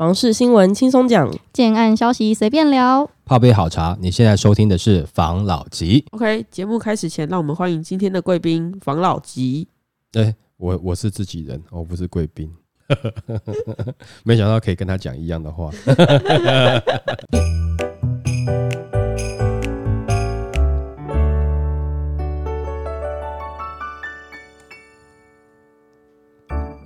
房事新闻轻松讲。建案消息随便聊。泡杯好茶，你现在收听的是房老吉。OK，节目开始前，让我们欢迎今天的贵宾房老吉。对我我是自己人，我不是贵宾。没想到可以跟他讲一样的话。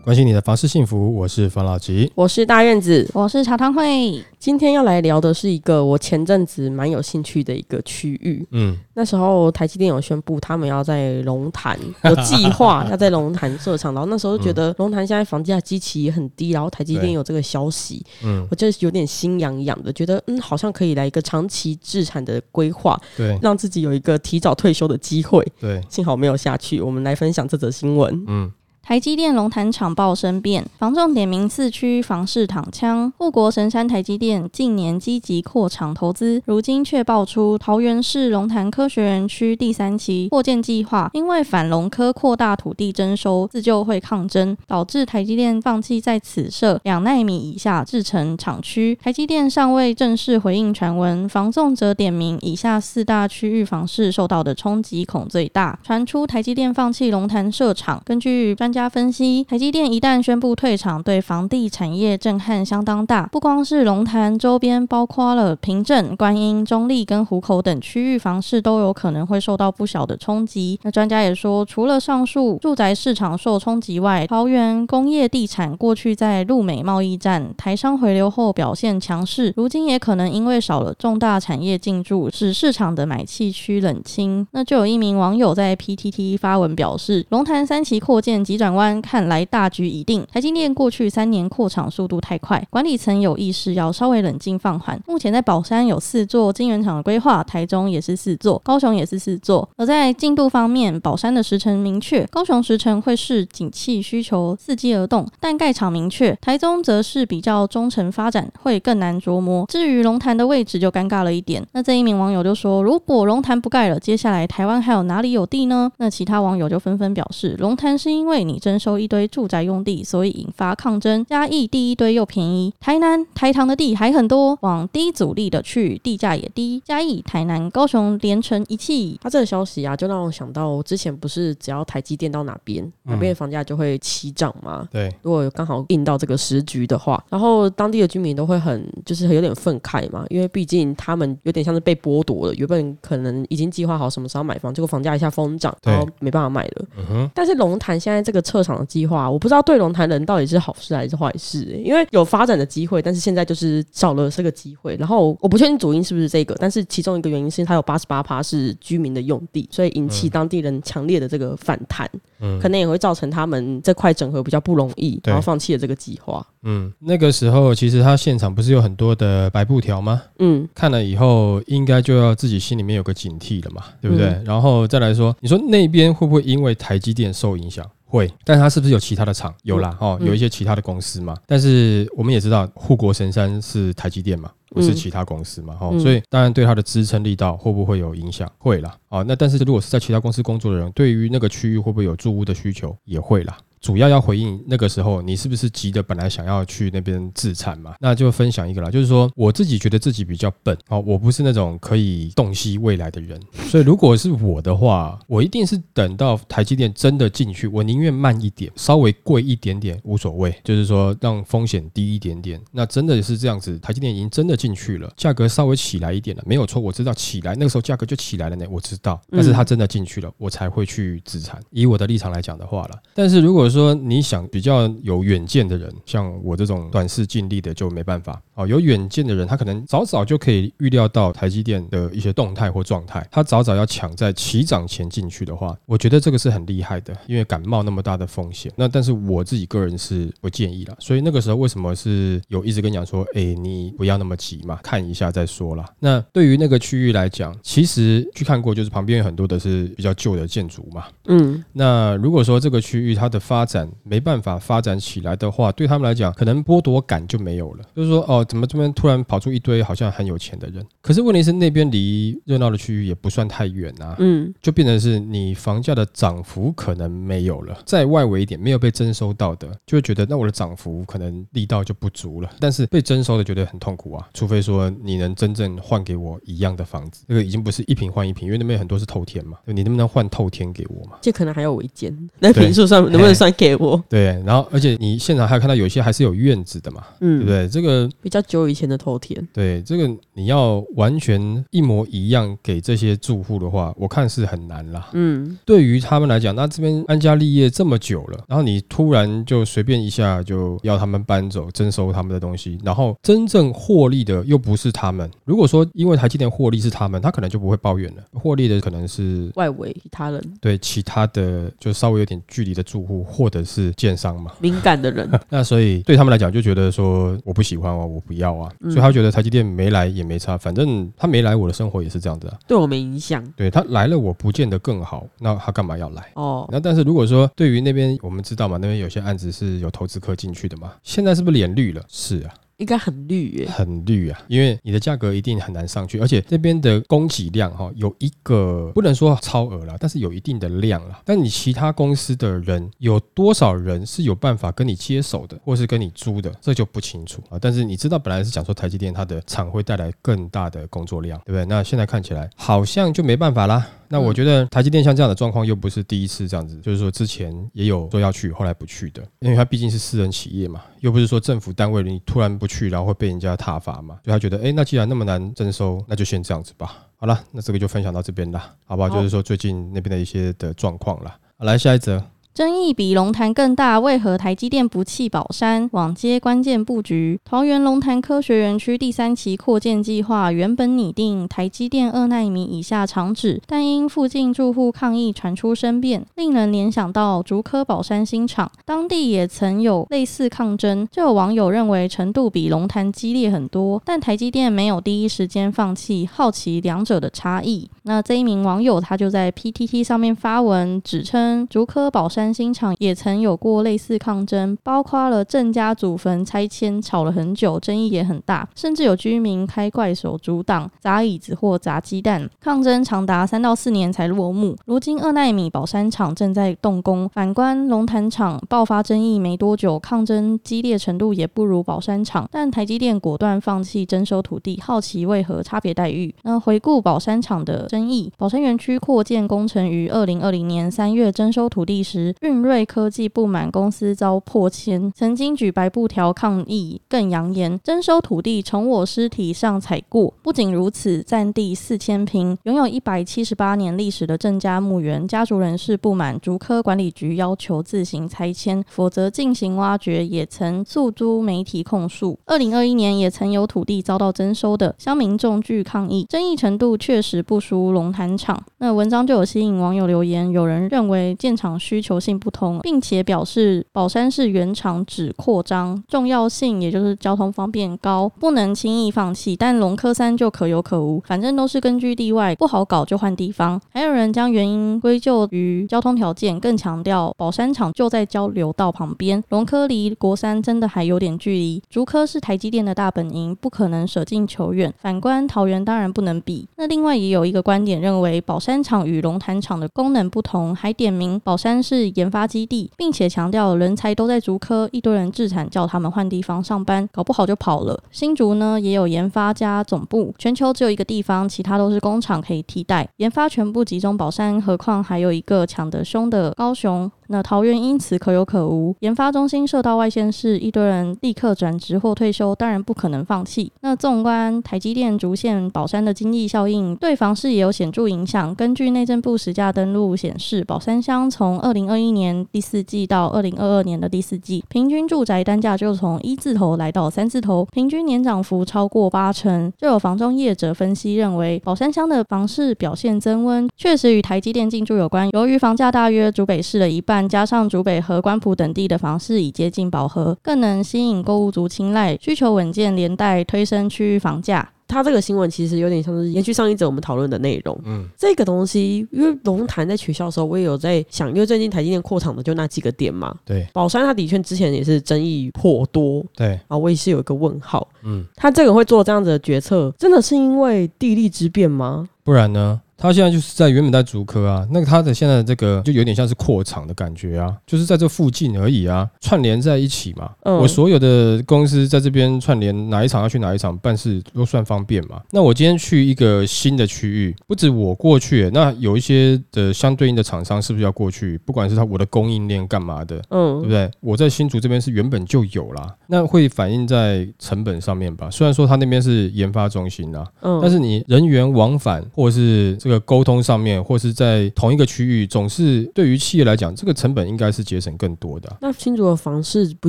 关心你的房事幸福，我是房老吉。我是大院子，我是茶汤会，今天要来聊的是一个我前阵子蛮有兴趣的一个区域。嗯，那时候台积电有宣布他们要在龙潭 有计划要在龙潭设厂，然后那时候就觉得龙潭现在房价基期也很低，然后台积电有这个消息，嗯，我就有点心痒痒的，觉得嗯好像可以来一个长期置产的规划，对让自己有一个提早退休的机会。对，幸好没有下去，我们来分享这则新闻。嗯，台积电龙潭厂爆生变，房仲点名四区房市躺枪。护国神山台积电近年积极扩厂投资，如今却爆出桃园市龙潭科学园区第三期扩建计划，因为反龙科扩大土地征收，自救会抗争，导致台积电放弃在此设两纳米以下制程厂区。台积电尚未正式回应传闻，房仲则点名以下四大区域房市受到的冲击恐最大。传出台积电放弃龙潭设厂，根据专家分析，台积电一旦宣布退场，对房地产业震撼相当大。不光是龙潭周边，包括了平镇、观音、中立跟湖口等区域房市都有可能会受到不小的冲击。那专家也说，除了上述住宅市场受冲击外，桃园工业地产过去在陆美贸易战、台商回流后表现强势，如今也可能因为少了重大产业进驻，使市场的买气趋冷清。那就有一名网友在 PTT 发文表示，龙潭三期扩建急转弯，看来大局已定。台积电过去三年扩厂速度太快，管理层有意识要稍微冷静放缓。目前在宝山有四座晶圆厂的规划，台中也是四座，高雄也是四座。而在进度方面，宝山的时程明确，高雄时程会视景气需求伺机而动，但盖厂明确，台中则是比较中程发展，会更难琢磨。至于龙潭的位置就尴尬了一点。那这一名网友就说，如果龙潭不盖了，接下来台湾还有哪里有地呢？那其他网友就纷纷表示，龙潭是因为你征收一堆住宅用地，所以引发抗争。嘉义第一堆又便宜，台南、台糖的地还很多，往低阻力的去，地价也低。嘉义、台南、高雄连成一气。他这个消息啊，就让我想到之前不是只要台积电到哪边，哪边的房价就会起涨吗？对，如果刚好应到这个时局的话，然后当地的居民都会很就是有点愤慨嘛，因为毕竟他们有点像是被剥夺了，原本可能已经计划好什么时候买房，结果房价一下疯涨，然后没办法买了。嗯哼，但是龙潭现在这个撤场的计划，我不知道对龙潭人到底是好事还是坏事、欸因为有发展的机会，但是现在就是少了这个机会。然后我不确定主因是不是这个，但是其中一个原因是它有八十八趴是居民的用地，所以引起当地人强烈的这个反弹，嗯可能也会造成他们这块整合比较不容易，然后放弃了这个计划。嗯，那个时候其实他现场不是有很多的白布条吗？嗯，看了以后，应该就要自己心里面有个警惕了嘛，对不对？嗯然后再来说，你说那边会不会因为台积电受影响？会，但它是不是有其他的厂？有啦，哦，嗯有一些其他的公司嘛。但是我们也知道，护国神山是台积电嘛，不是嗯其他公司嘛，哈，嗯所以当然对它的支撑力道会不会有影响？会啦，哦，那但是如果是在其他公司工作的人，对于那个区域会不会有住屋的需求？也会啦。主要要回应那个时候你是不是急的本来想要去那边自残嘛？那就分享一个啦，就是说我自己觉得自己比较笨哦，我不是那种可以洞悉未来的人，所以如果是我的话，我一定是等到台积电真的进去，我宁愿慢一点，稍微贵一点点无所谓，就是说让风险低一点点。那真的是这样子，台积电已经真的进去了，价格稍微起来一点了，没有错，我知道起来那个时候价格就起来了呢，我知道，但是它真的进去了，我才会去自残。以我的立场来讲的话了，但是如果说你想比较有远见的人，像我这种短视近利的就没办法哦。有远见的人，他可能早早就可以预料到台积电的一些动态或状态，他早早要抢在起涨前进去的话，我觉得这个是很厉害的，因为敢冒那么大的风险。那但是我自己个人是不建议啦，所以那个时候为什么是有一直跟你讲说，哎，你不要那么急嘛，看一下再说啦。那对于那个区域来讲，其实去看过，就是旁边有很多的是比较旧的建筑嘛，嗯那如果说这个区域它的发发展没办法发展起来的话，对他们来讲，可能剥夺感就没有了。就是说，哦，怎么这边突然跑出一堆好像很有钱的人？可是问题是那边离热闹的区域也不算太远啊，嗯，就变成是你房价的涨幅可能没有了。在外围一点，没有被征收到的，就会觉得那我的涨幅可能力道就不足了。但是被征收的觉得很痛苦啊，除非说你能真正换给我一样的房子，这个已经不是一平换一平，因为那边很多是透天嘛，对你能不能换透天给我嘛？这可能还要违建，那平数上能不能算给我？对，然后而且你现场还有看到有些还是有院子的嘛，嗯对不嗯，对？这个比较久以前的头田，对这个你要完全一模一样给这些住户的话，我看是很难啦。嗯，对于他们来讲，那这边安家立业这么久了，然后你突然就随便一下就要他们搬走，征收他们的东西，然后真正获利的又不是他们。如果说因为台积电获利是他们，他可能就不会抱怨了。获利的可能是外围其他人对其他的就稍微有点距离的住户，或者是建商嘛。敏感的人，那所以对他们来讲，就觉得说我不喜欢哦，我不要啊，嗯所以他觉得台积电没来也没差，反正他没来，我的生活也是这样子啊。对我没影响对他来了，我不见得更好，那他干嘛要来？哦。那但是如果说对于那边我们知道嘛，那边有些案子是有投资客进去的嘛，现在是不是脸绿了？是啊，应该很绿耶，很绿啊，因为你的价格一定很难上去，而且这边的供给量哈有一个不能说超额了，但是有一定的量了。但你其他公司的人有多少人是有办法跟你接手的，或是跟你租的，这就不清楚啊。但是你知道，本来是讲说台积电它的厂会带来更大的工作量，对不对？那现在看起来好像就没办法啦。那我觉得台积电像这样的状况又不是第一次这样子，就是说之前也有说要去，后来不去的，因为它毕竟是私人企业嘛，又不是说政府单位你突然不去，然后会被人家挞伐嘛，所以他觉得，哎，那既然那么难征收，那就先这样子吧。好了，那这个就分享到这边啦，好不好？好就是说最近那边的一些的状况啦。好来下一则，争议比龙潭更大，为何台积电不弃宝山？网接关键布局。桃园龙潭科学园区第三期扩建计划原本拟定台积电二纳米以下厂址，但因附近住户抗议传出声辩，令人联想到竹科宝山新厂。当地也曾有类似抗争，就有网友认为程度比龙潭激烈很多，但台积电没有第一时间放弃，好奇两者的差异。那这一名网友他就在 PTT 上面发文，指称竹科宝山新厂也曾有过类似抗争，包括了郑家祖坟拆迁吵了很久，争议也很大，甚至有居民开怪手阻挡、砸椅子或砸鸡蛋，抗争长达三到四年才落幕。如今二纳米宝山厂正在动工，反观龙潭厂爆发争议没多久，抗争激烈程度也不如宝山厂，但台积电果断放弃征收土地，好奇为何差别待遇？那回顾宝山厂的争议，宝山园区扩建工程于二零二零年三月征收土地时，运瑞科技不满公司遭破迁，曾经举白布条抗议，更扬言征收土地从我尸体上采过。不仅如此，占地四千平、拥有一百七十八年历史的郑家墓园家族人士不满竹科管理局要求自行拆迁，否则进行挖掘，也曾诉诸媒体控诉。二零二一年也曾有土地遭到征收的，乡民众据抗议，争议程度确实不输龙潭厂。那文章就有吸引网友留言，有人认为建厂需求性不同，并且表示宝山市原厂只扩张重要性，也就是交通方便高，不能轻易放弃。但龙科三就可有可无，反正都是根据地外，不好搞就换地方。还有人将原因归咎于交通条件，更强调宝山厂就在交流道旁边，龙科离国三真的还有点距离。竹科是台积电的大本营，不可能舍近求远。反观桃园当然不能比。那另外也有一个观点认为，宝山厂与龙潭厂的功能不同，还点名宝山是研发基地，并且强调人才都在竹科，一堆人自产叫他们换地方上班，搞不好就跑了。新竹呢也有研发加总部，全球只有一个地方，其他都是工厂可以替代。研发全部集中宝山，何况还有一个抢得凶的高雄。那桃园因此可有可无，研发中心设到外县市，一堆人立刻转职或退休，当然不可能放弃。那纵观台积电逐线宝山的经济效应，对房市也有显著影响。根据内政部实价登录显示，宝山乡从二零二一年第四季到二零二二年的第四季，平均住宅单价就从一字头来到三字头，平均年涨幅超过八成。就有房中业者分析认为，宝山乡的房市表现增温，确实与台积电进驻有关。由于房价大约竹北市的一半。加上竹北和关埔等地的房市已接近饱和，更能吸引购物族青睐，需求稳健，连带推升区域房价。它这个新闻其实有点像是延续上一则我们讨论的内容。嗯，这个东西，因为龙潭在取消的时候，我也有在想，因为最近台积电扩厂的就那几个店嘛。对宝山它的确之前也是争议颇多，对，啊，我也是有一个问号。嗯，他这个会做这样子的决策，真的是因为地利之变吗？不然呢？他现在就是在原本在竹科啊，那个他的现在的这个就有点像是扩厂的感觉啊，就是在这附近而已啊，串联在一起嘛。嗯我所有的公司在这边串联，哪一场要去哪一场办事都算方便嘛。那我今天去一个新的区域，不止我过去，那有一些的相对应的厂商是不是要过去？不管是他我的供应链干嘛的，嗯对嗯不对？我在新竹这边是原本就有啦，那会反映在成本上面吧。虽然说他那边是研发中心啊，嗯，但是你人员往返，或者是这个沟通上面，或是在同一个区域，总是对于企业来讲，这个成本应该是节省更多的啊、那新竹的房市不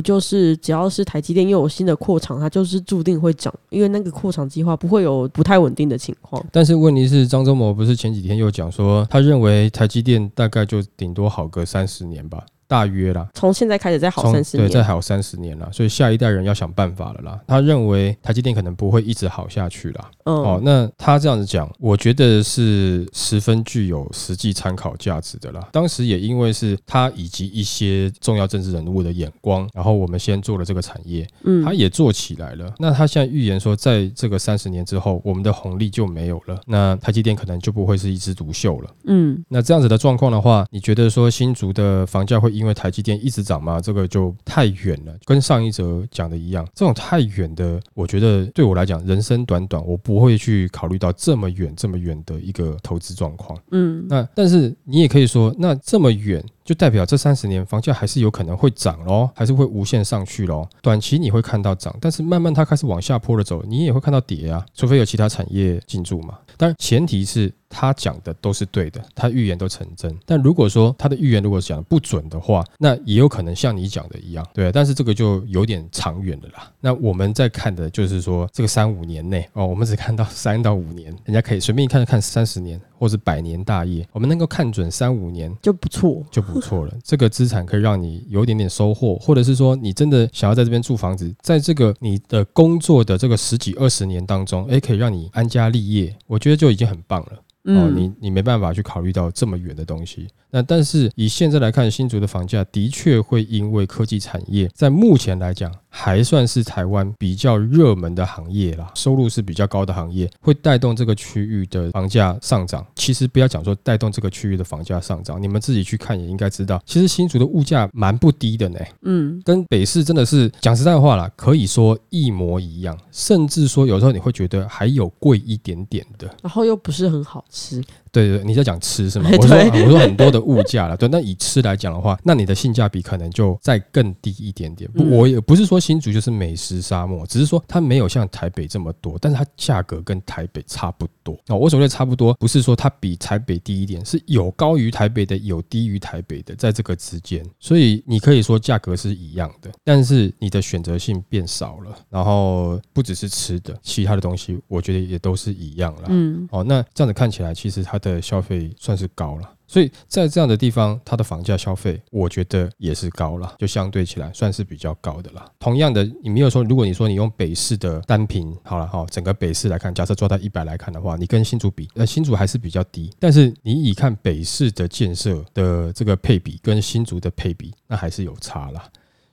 就是只要是台积电又有新的扩厂，它就是注定会涨，因为那个扩厂计划不会有不太稳定的情况。但是问题是，张忠谋不是前几天又讲说，他认为台积电大概就顶多好个三十年吧，大约啦。从现在开始再好对，三十年，对再好三十年啦，所以下一代人要想办法了啦。他认为台积电可能不会一直好下去啦。嗯，哦，那他这样子讲，我觉得是十分具有实际参考价值的啦。当时也因为是他以及一些重要政治人物的眼光，然后我们先做了这个产业，嗯他也做起来了。那他现在预言说，在这个三十年之后，我们的红利就没有了，那台积电可能就不会是一枝独秀了。嗯，那这样子的状况的话，你觉得说新竹的房价会因为台积电一直涨吗？这个就太远了，跟上一则讲的一样，这种太远的，我觉得对我来讲，人生短短，我不会去考虑到这么远、这么远的一个投资状况。嗯，那但是你也可以说，那这么远。就代表这三十年房价还是有可能会涨咯，还是会无限上去咯。短期你会看到涨，但是慢慢它开始往下坡的走，你也会看到跌啊，除非有其他产业进驻嘛。当然前提是他讲的都是对的，他预言都成真。但如果说他的预言如果讲的不准的话，那也有可能像你讲的一样，对。但是这个就有点长远的啦。那我们在看的就是说这个三五年内哦，我们只看到 三到五年，人家可以随便一看就看三十年或是百年大业，我们能够看准三五年就不错。就不错了。这个资产可以让你有一点点收获，或者是说你真的想要在这边住房子，在这个你的工作的这个十几二十年当中，诶，可以让你安家立业，我觉得就已经很棒了。哦，嗯，你你没办法去考虑到这么远的东西。那但是以现在来看，新竹的房价的确会因为科技产业在目前来讲还算是台湾比较热门的行业啦，收入是比较高的行业，会带动这个区域的房价上涨。其实不要讲说带动这个区域的房价上涨，你们自己去看也应该知道，其实新竹的物价蛮不低的呢。嗯，跟北市真的是讲实在话啦，可以说一模一样，甚至说有时候你会觉得还有贵一点点的。然后又不是很好吃。对对，你在讲吃是吗？我说我说很多的物价了，对，那以吃来讲的话，那你的性价比可能就再更低一点点。不，嗯我也不是说新竹就是美食沙漠，只是说它没有像台北这么多，但是它价格跟台北差不多。哦，我所谓的差不多，不是说它比台北低一点，是有高于台北的，有低于台北的，在这个之间。所以你可以说价格是一样的，但是你的选择性变少了，然后不只是吃的，其他的东西我觉得也都是一样啦。嗯，哦，那这样子看起来，其实它的消费算是高了。所以在这样的地方，它的房价消费，我觉得也是高了，就相对起来算是比较高的啦。同样的，你没有说，如果你说你用北市的单品好了哈，整个北市来看，假设抓到一百来看的话，你跟新竹比，呃，新竹还是比较低，但是你以看北市的建设的这个配比跟新竹的配比，那还是有差了。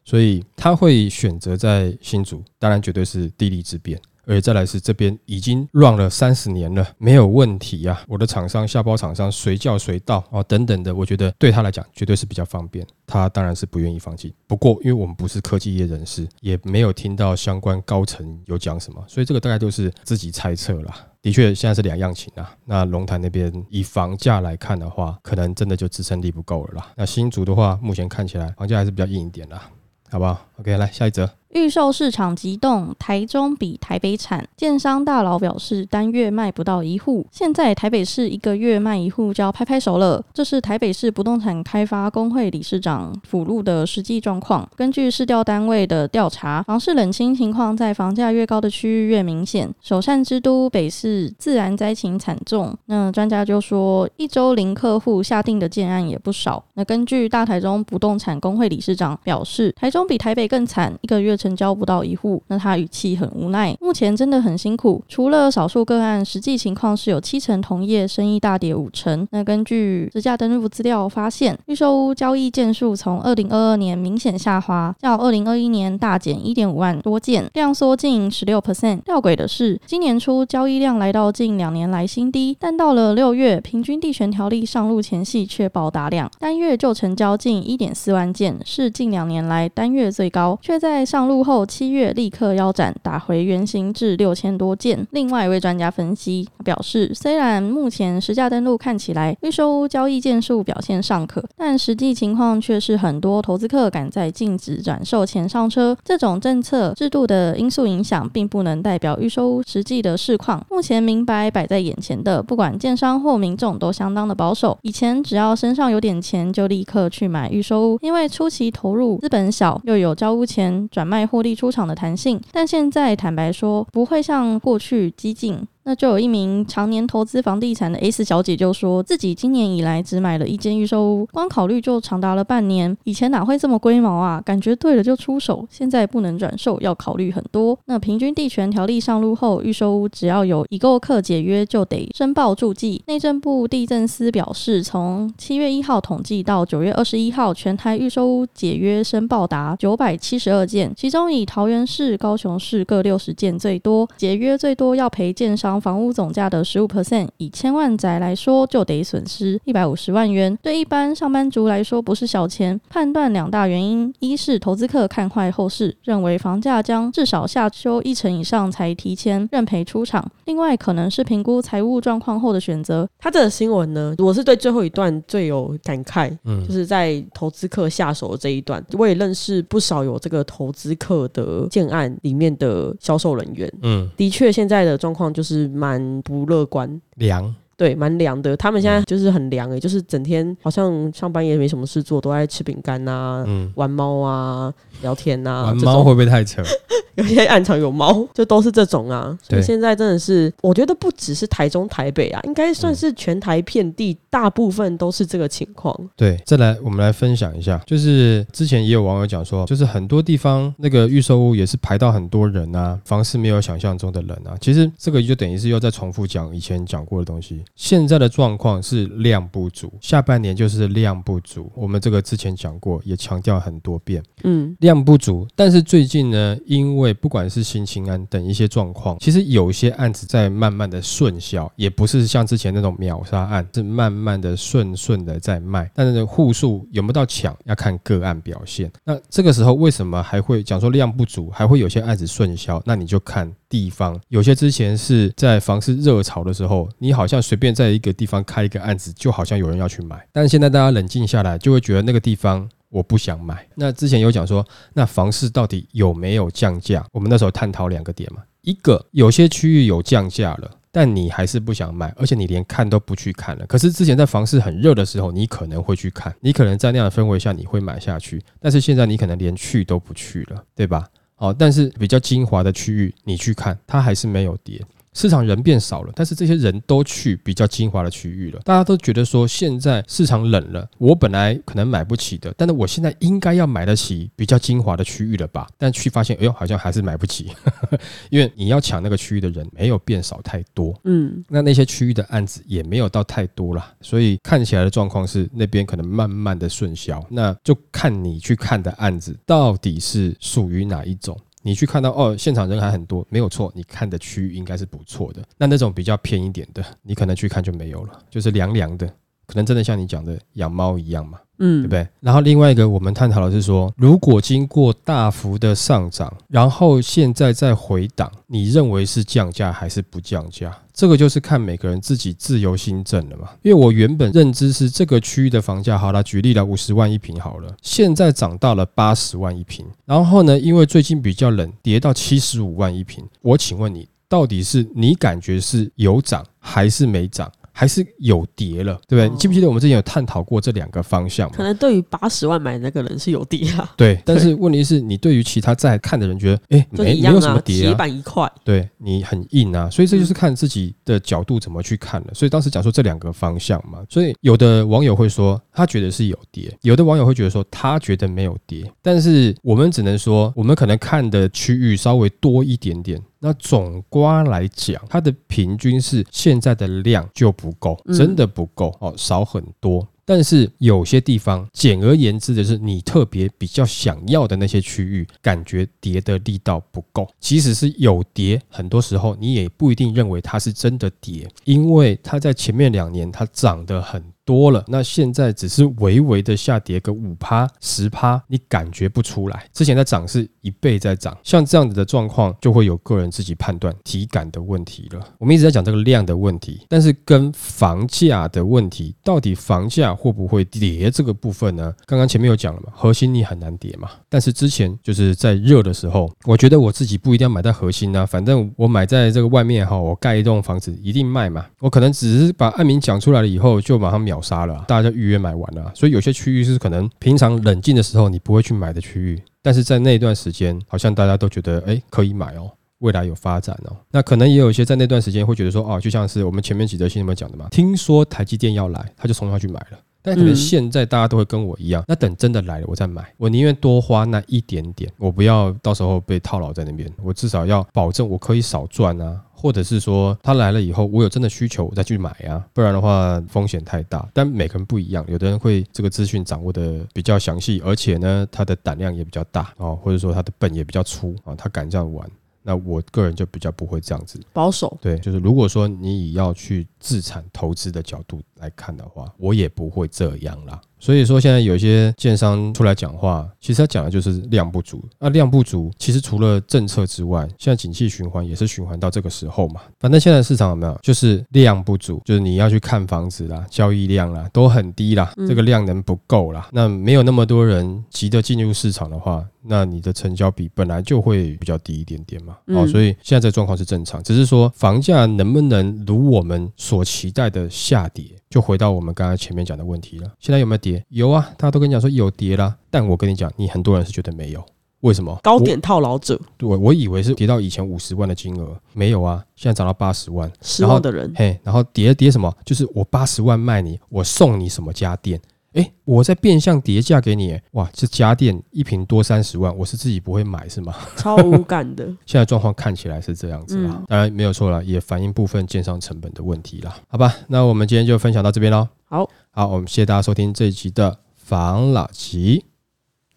所以他会选择在新竹，当然绝对是地利之便。而且再来是这边已经乱了三十年了，没有问题呀、我的厂商、下包厂商随叫随到哦，等等的，我觉得对他来讲绝对是比较方便。他当然是不愿意放弃。不过，因为我们不是科技业人士，也没有听到相关高层有讲什么，所以这个大概就是自己猜测啦。的确，现在是两样情啊。那龙潭那边以房价来看的话，可能真的就支撑力不够了啦。那新竹的话，目前看起来房价还是比较硬一点啦，好不好？OK，来下一则。预售市场急动，台中比台北产。建商大佬表示，单月卖不到一户，现在台北市一个月卖一户就要拍拍手了。这是台北市不动产开发工会理事长辅录的实际状况。根据市调单位的调查，房市冷清情况在房价越高的区域越明显。首善之都北市自然灾情惨重，那专家就说，一周零客户下定的建案也不少。那根据大台中不动产工会理事长表示，台中比台北更惨，一个月成交不到一户。那他语气很无奈，目前真的很辛苦。除了少数个案，实际情况是有七成同业生意大跌五成。那根据实价登录资料发现，预售屋交易件数从二零二二年明显下滑，较二零二一年大减一点五万多件，量缩近十六 percent。吊诡的是，今年初交易量来到近两年来新低，但到了六月，平均地权条例上路前夕却爆大量，单月就成交近一点四万件，是近两年来单月最高，却在上路后七月立刻腰斩，打回原形至六千多件。另外一位专家分析表示，虽然目前实价登录看起来预售屋交易件数表现尚可，但实际情况却是很多投资客赶在禁止转售前上车。这种政策制度的因素影响，并不能代表预售屋实际的市况。目前明白摆在眼前的，不管建商或民众都相当的保守。以前只要身上有点钱，就立刻去买预售屋，因为初期投入资本小，又有交屋前转卖获利出场的弹性。但现在坦白说，不会像过去激进。那就有一名常年投资房地产的 S 小姐就说自己今年以来只买了一间预售屋，光考虑就长达了半年。以前哪会这么龟毛啊？感觉对了就出手，现在不能转售，要考虑很多。那平均地权条例上路后，预售屋只要有已购客解约就得申报住记。内政部地政司表示，从七月一号统计到九月二十一号，全台预售屋解约申报达九百七十二件，其中以桃园市、高雄市各六十件最多，解约最多要赔建商。房屋总价的十五 percent，以千万宅来说，就得损失一百五十万元。对一般上班族来说，不是小钱。判断两大原因：一是投资客看坏后市，认为房价将至少下修一成以上才提前认赔出场；另外可能是评估财务状况后的选择。他这个新闻呢，我是对最后一段最有感慨，嗯，就是在投资客下手的这一段，我也认识不少有这个投资客的建案里面的销售人员，嗯，的确现在的状况就是。蛮不乐观，凉，对，蛮凉的。他们现在就是很凉诶，就是整天好像上班也没什么事做，都在吃饼干啊，玩猫啊。聊天呐，玩猫会不会太扯？有些暗场有猫，就都是这种啊。所以现在真的是，我觉得不只是台中、台北啊，应该算是全台遍地，大部分都是这个情况。对，再来我们来分享一下，就是之前也有网友讲说，就是很多地方那个预售屋也是排到很多人啊，房市没有想象中的人啊。其实这个就等于是又在重复讲以前讲过的东西。现在的状况是量不足，下半年就是量不足。我们这个之前讲过，也强调很多遍，嗯，量。不足，但是最近呢，因为不管是新青安等一些状况，其实有些案子在慢慢的顺销，也不是像之前那种秒杀案，是慢慢的顺顺的在卖。但是户数有没有到抢，要看个案表现。那这个时候为什么还会讲说量不足，还会有些案子顺销？那你就看地方，有些之前是在房市热潮的时候，你好像随随便在一个地方开一个案子，就好像有人要去买。但是现在大家冷静下来，就会觉得那个地方。我不想买。那之前有讲说，那房市到底有没有降价？我们那时候探讨两个点嘛，一个有些区域有降价了，但你还是不想买，而且你连看都不去看了。可是之前在房市很热的时候，你可能会去看，你可能在那样的氛围下你会买下去。但是现在你可能连去都不去了，对吧？好，但是比较精华的区域你去看，它还是没有跌。市场人变少了，但是这些人都去比较精华的区域了。大家都觉得说，现在市场冷了，我本来可能买不起的，但是我现在应该要买得起比较精华的区域了吧？但去发现，哎呦，好像还是买不起，因为你要抢那个区域的人没有变少太多，嗯，那那些区域的案子也没有到太多了，所以看起来的状况是那边可能慢慢的顺销，那就看你去看的案子到底是属于哪一种。你去看到哦，现场人还很多，没有错，你看的区域应该是不错的。那那种比较偏一点的，你可能去看就没有了，就是凉凉的，可能真的像你讲的养猫一样嘛。嗯，对不对？然后另外一个我们探讨的是说，如果经过大幅的上涨，然后现在再回档，你认为是降价还是不降价？这个就是看每个人自己自由心证了嘛。因为我原本认知是这个区域的房价，好了，举例了五十万一平好了，现在涨到了八十万一平，然后呢，因为最近比较冷，跌到七十五万一平。我请问你，到底是你感觉是有涨还是没涨？还是有跌了，对不对？哦你记不记得我们之前有探讨过这两个方向可？能对于八十万买的那个人是有跌啊，对，但是问题是你对于其他在看的人觉得，哎，就没没有什么跌啊，板一块。对你很硬啊，所以这就是看自己的角度怎么去看了。所以当时讲说这两个方向嘛，所以有的网友会说他觉得是有跌，有的网友会觉得说他觉得没有跌。但是我们只能说，我们可能看的区域稍微多一点点。那总瓜来讲，它的平均是现在的量就不够，嗯真的不够哦，少很多。但是有些地方，简而言之的是，你特别比较想要的那些区域，感觉跌的力道不够。即使是有跌，很多时候你也不一定认为它是真的跌，因为它在前面两年它涨得很多了，那现在只是微微的下跌个五趴、十趴，你感觉不出来。之前在涨是一倍在涨，像这样子的状况，就会有个人自己判断体感的问题了。我们一直在讲这个量的问题，但是跟房价的问题，到底房价会不会跌这个部分呢？刚刚前面有讲了嘛，核心你很难跌嘛。但是之前就是在热的时候，我觉得我自己不一定要买在核心啊，反正我买在这个外面哈，我盖一栋房子一定卖嘛。我可能只是把案名讲出来了以后，就马上秒杀了啊，大家就预约买完了啊。所以有些区域是可能平常冷静的时候你不会去买的区域，但是在那段时间，好像大家都觉得哎可以买哦。未来有发展哦，那可能也有一些在那段时间会觉得说，哦，就像是我们前面几则新闻讲的嘛，听说台积电要来，他就冲上去买了。但可能嗯现在大家都会跟我一样，那等真的来了我再买，我宁愿多花那一点点，我不要到时候被套牢在那边，我至少要保证我可以少赚啊，或者是说他来了以后我有真的需求我再去买啊，不然的话风险太大。但每个人不一样，有的人会这个资讯掌握的比较详细，而且呢他的胆量也比较大哦，或者说他的本也比较粗啊，他敢这样玩。那我个人就比较不会这样子，保守，对，就是如果说你以要去自产投资的角度来看的话，我也不会这样啦。所以说，现在有一些建商出来讲话，其实他讲的就是量不足。那量不足，其实除了政策之外，现在景气循环也是循环到这个时候嘛。反正现在市场有没有，就是量不足，就是你要去看房子啦，交易量啦都很低啦，这个量能不够啦。那没有那么多人急着进入市场的话，那你的成交比本来就会比较低一点点嘛。哦，嗯所以现在这状况是正常，只是说房价能不能如我们所期待的下跌，就回到我们刚才前面讲的问题了。现在有没有跌？有啊，大家都跟你讲说有跌啦，但我跟你讲，你很多人是觉得没有。为什么？高点套牢者，对，我我以为是跌到以前五十万的金额，没有啊，现在涨到八十万，失望的人，嘿，然后跌跌什么？就是我八十万卖你，我送你什么家电？诶，我在变相叠价给你，哇，这家电一瓶多三十万，我是自己不会买是吗？超无感的。现在状况看起来是这样子啦，嗯当然没有错了，也反映部分建商成本的问题啦。好吧，那我们今天就分享到这边喽。好，好，我们谢谢大家收听这一集的房老吉，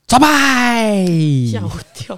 拜拜。吓我一跳。